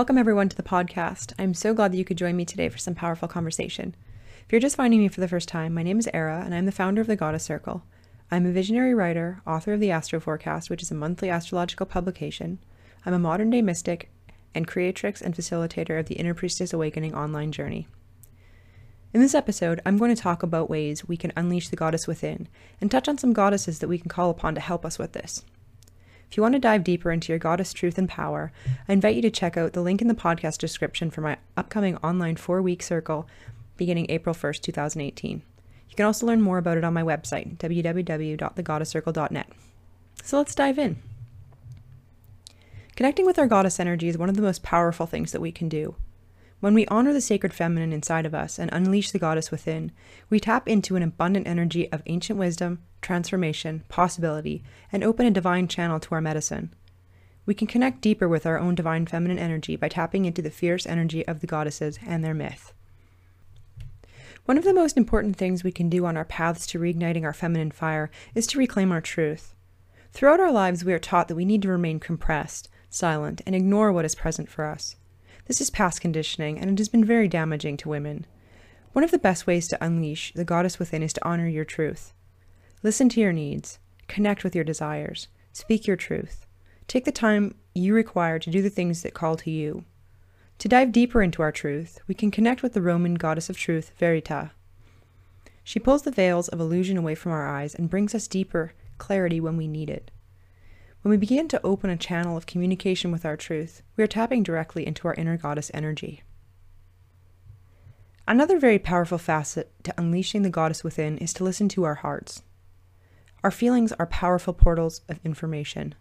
Welcome, everyone, to the podcast. I'm so glad that you could join me today for some powerful conversation. If you're just finding me for the first time, my name is Ara, and I'm the founder of the Goddess Circle. I'm a visionary writer, author of the Astro Forecast, which is a monthly astrological publication. I'm a modern day mystic and creatrix and facilitator of the Inner Priestess Awakening online journey. In this episode, I'm going to talk about ways we can unleash the goddess within and touch on some goddesses that we can call upon to help us with this. If you want to dive deeper into your goddess truth and power, I invite you to check out the link in the podcast description for my upcoming online four week circle beginning April 1st, 2018. You can also learn more about it on my website, www.thegoddesscircle.net. So let's dive in. Connecting with our goddess energy is one of the most powerful things that we can do. When we honor the sacred feminine inside of us and unleash the goddess within, we tap into an abundant energy of ancient wisdom, transformation, possibility, and open a divine channel to our medicine. We can connect deeper with our own divine feminine energy by tapping into the fierce energy of the goddesses and their myth. One of the most important things we can do on our paths to reigniting our feminine fire is to reclaim our truth. Throughout our lives, we are taught that we need to remain compressed, silent, and ignore what is present for us. This is past conditioning, and it has been very damaging to women. One of the best ways to unleash the goddess within is to honor your truth. Listen to your needs, connect with your desires, speak your truth. Take the time you require to do the things that call to you. To dive deeper into our truth, we can connect with the Roman goddess of truth, Verita. She pulls the veils of illusion away from our eyes and brings us deeper clarity when we need it. When we begin to open a channel of communication with our truth, we are tapping directly into our inner goddess energy. Another very powerful facet to unleashing the goddess within is to listen to our hearts. Our feelings are powerful portals of information.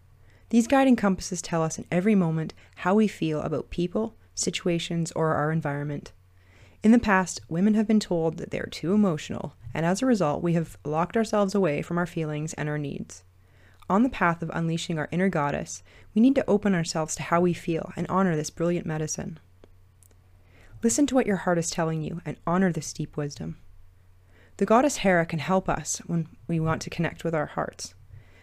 These guiding compasses tell us in every moment how we feel about people, situations, or our environment. In the past, women have been told that they are too emotional, and as a result, we have locked ourselves away from our feelings and our needs. On the path of unleashing our inner goddess, we need to open ourselves to how we feel and honor this brilliant medicine. Listen to what your heart is telling you and honor this deep wisdom. The goddess Hera can help us when we want to connect with our hearts.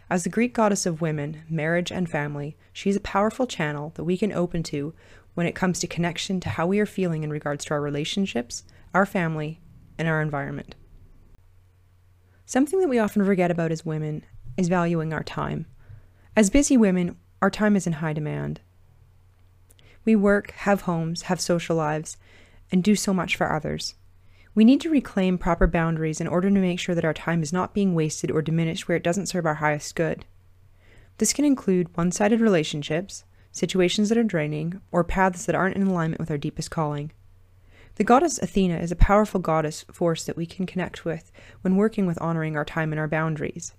As the Greek goddess of women, marriage, and family, she is a powerful channel that we can open to when it comes to connection to how we are feeling in regards to our relationships, our family, and our environment. Something that we often forget about as women is valuing our time. As busy women, our time is in high demand. We work, have homes, have social lives, and do so much for others. We need to reclaim proper boundaries in order to make sure that our time is not being wasted or diminished where it doesn't serve our highest good. This can include one sided relationships, situations that are draining, or paths that aren't in alignment with our deepest calling. The goddess Athena is a powerful goddess force that we can connect with when working with honoring our time and our boundaries.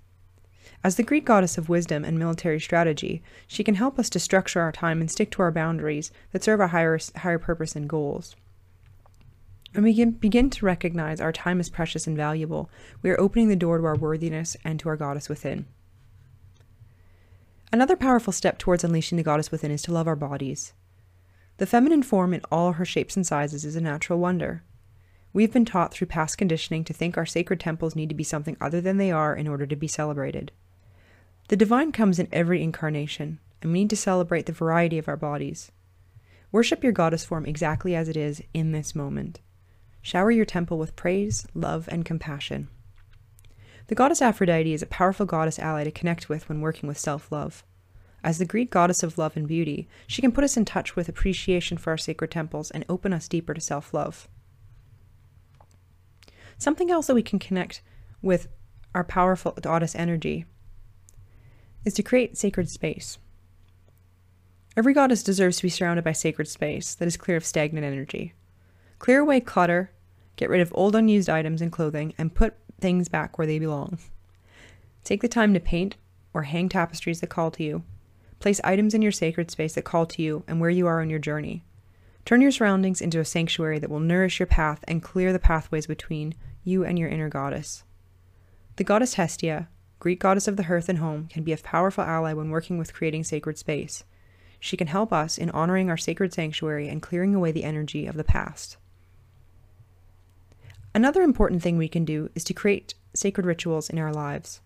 As the Greek goddess of wisdom and military strategy, she can help us to structure our time and stick to our boundaries that serve our higher, higher purpose and goals. When we begin to recognize our time is precious and valuable, we are opening the door to our worthiness and to our goddess within. Another powerful step towards unleashing the goddess within is to love our bodies. The feminine form in all her shapes and sizes is a natural wonder. We have been taught through past conditioning to think our sacred temples need to be something other than they are in order to be celebrated. The divine comes in every incarnation, and we need to celebrate the variety of our bodies. Worship your goddess form exactly as it is in this moment. Shower your temple with praise, love, and compassion. The goddess Aphrodite is a powerful goddess ally to connect with when working with self love. As the Greek goddess of love and beauty, she can put us in touch with appreciation for our sacred temples and open us deeper to self love. Something else that we can connect with our powerful goddess energy is to create sacred space. Every goddess deserves to be surrounded by sacred space that is clear of stagnant energy. Clear away clutter, get rid of old unused items and clothing, and put things back where they belong. Take the time to paint or hang tapestries that call to you. Place items in your sacred space that call to you and where you are on your journey. Turn your surroundings into a sanctuary that will nourish your path and clear the pathways between you and your inner goddess. The goddess Hestia, Greek goddess of the hearth and home, can be a powerful ally when working with creating sacred space. She can help us in honoring our sacred sanctuary and clearing away the energy of the past. Another important thing we can do is to create sacred rituals in our lives.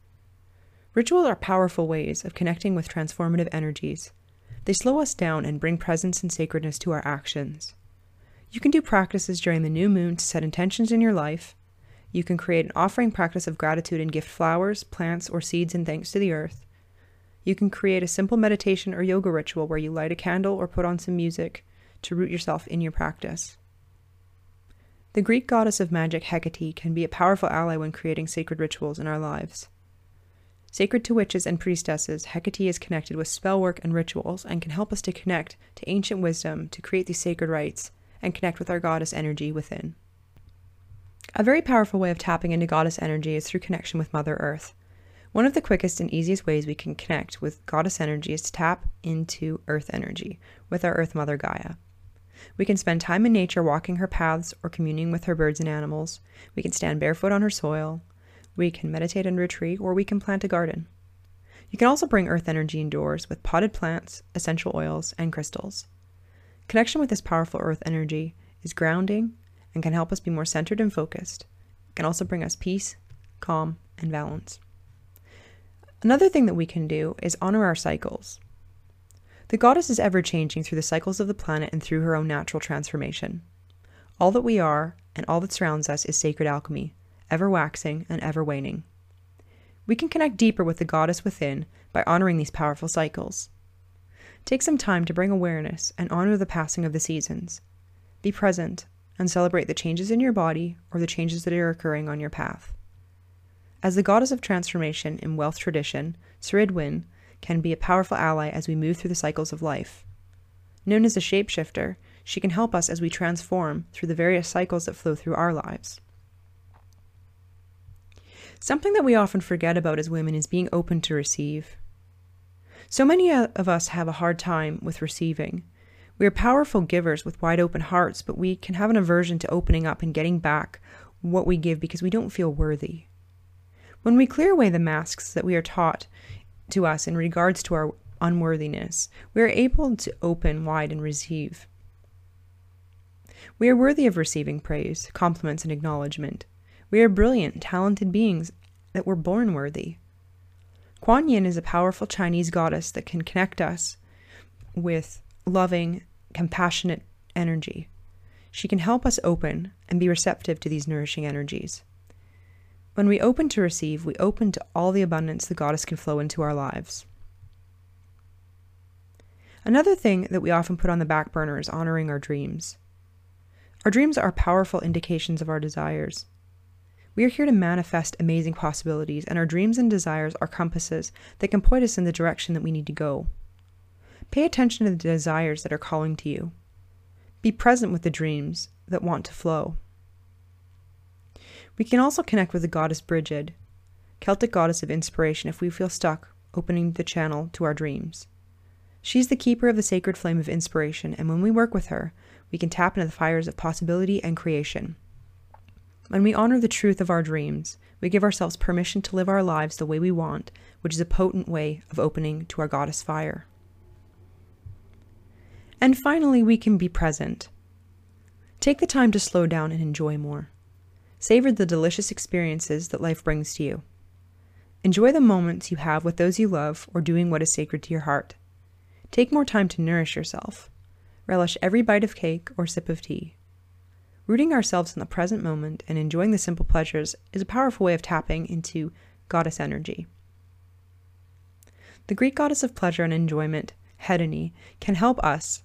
Rituals are powerful ways of connecting with transformative energies. They slow us down and bring presence and sacredness to our actions. You can do practices during the new moon to set intentions in your life. You can create an offering practice of gratitude and gift flowers, plants, or seeds in thanks to the earth. You can create a simple meditation or yoga ritual where you light a candle or put on some music to root yourself in your practice. The Greek goddess of magic Hecate can be a powerful ally when creating sacred rituals in our lives. Sacred to witches and priestesses, Hecate is connected with spell work and rituals and can help us to connect to ancient wisdom to create these sacred rites and connect with our goddess energy within. A very powerful way of tapping into goddess energy is through connection with Mother Earth. One of the quickest and easiest ways we can connect with goddess energy is to tap into earth energy with our Earth Mother Gaia. We can spend time in nature walking her paths or communing with her birds and animals. We can stand barefoot on her soil. We can meditate under a tree, or we can plant a garden. You can also bring earth energy indoors with potted plants, essential oils, and crystals. Connection with this powerful earth energy is grounding and can help us be more centered and focused. It can also bring us peace, calm, and balance. Another thing that we can do is honor our cycles. The goddess is ever changing through the cycles of the planet and through her own natural transformation. All that we are and all that surrounds us is sacred alchemy, ever waxing and ever waning. We can connect deeper with the goddess within by honoring these powerful cycles. Take some time to bring awareness and honor the passing of the seasons. Be present and celebrate the changes in your body or the changes that are occurring on your path. As the goddess of transformation in Welsh tradition, Cerridwen can be a powerful ally as we move through the cycles of life. Known as a shapeshifter, she can help us as we transform through the various cycles that flow through our lives. Something that we often forget about as women is being open to receive. So many of us have a hard time with receiving. We are powerful givers with wide open hearts, but we can have an aversion to opening up and getting back what we give because we don't feel worthy. When we clear away the masks that we are taught to us in regards to our unworthiness, we are able to open wide and receive. We are worthy of receiving praise, compliments, and acknowledgement. We are brilliant, talented beings that were born worthy. Kuan Yin is a powerful Chinese goddess that can connect us with loving, compassionate energy. She can help us open and be receptive to these nourishing energies. When we open to receive, we open to all the abundance the goddess can flow into our lives. Another thing that we often put on the back burner is honoring our dreams. Our dreams are powerful indications of our desires. We are here to manifest amazing possibilities, and our dreams and desires are compasses that can point us in the direction that we need to go. Pay attention to the desires that are calling to you. Be present with the dreams that want to flow. We can also connect with the goddess Brigid, Celtic goddess of inspiration, if we feel stuck opening the channel to our dreams. She's the keeper of the sacred flame of inspiration, and when we work with her, we can tap into the fires of possibility and creation. When we honor the truth of our dreams, we give ourselves permission to live our lives the way we want, which is a potent way of opening to our goddess fire. And finally, we can be present. Take the time to slow down and enjoy more. Savor the delicious experiences that life brings to you. Enjoy the moments you have with those you love or doing what is sacred to your heart. Take more time to nourish yourself. Relish every bite of cake or sip of tea. Rooting ourselves in the present moment and enjoying the simple pleasures is a powerful way of tapping into goddess energy. The Greek goddess of pleasure and enjoyment, Hedone, can help us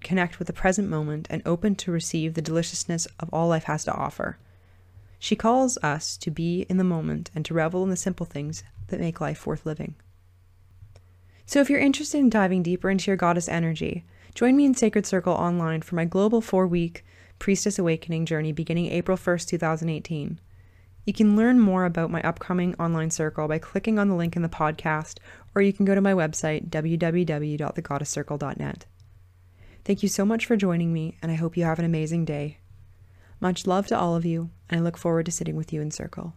connect with the present moment and open to receive the deliciousness of all life has to offer. She calls us to be in the moment and to revel in the simple things that make life worth living. So, if you're interested in diving deeper into your goddess energy, join me in Sacred Circle online for my global four week Priestess Awakening journey beginning April 1st, 2018. You can learn more about my upcoming online circle by clicking on the link in the podcast, or you can go to my website, www.thegoddesscircle.net. Thank you so much for joining me, and I hope you have an amazing day. Much love to all of you, and I look forward to sitting with you in circle.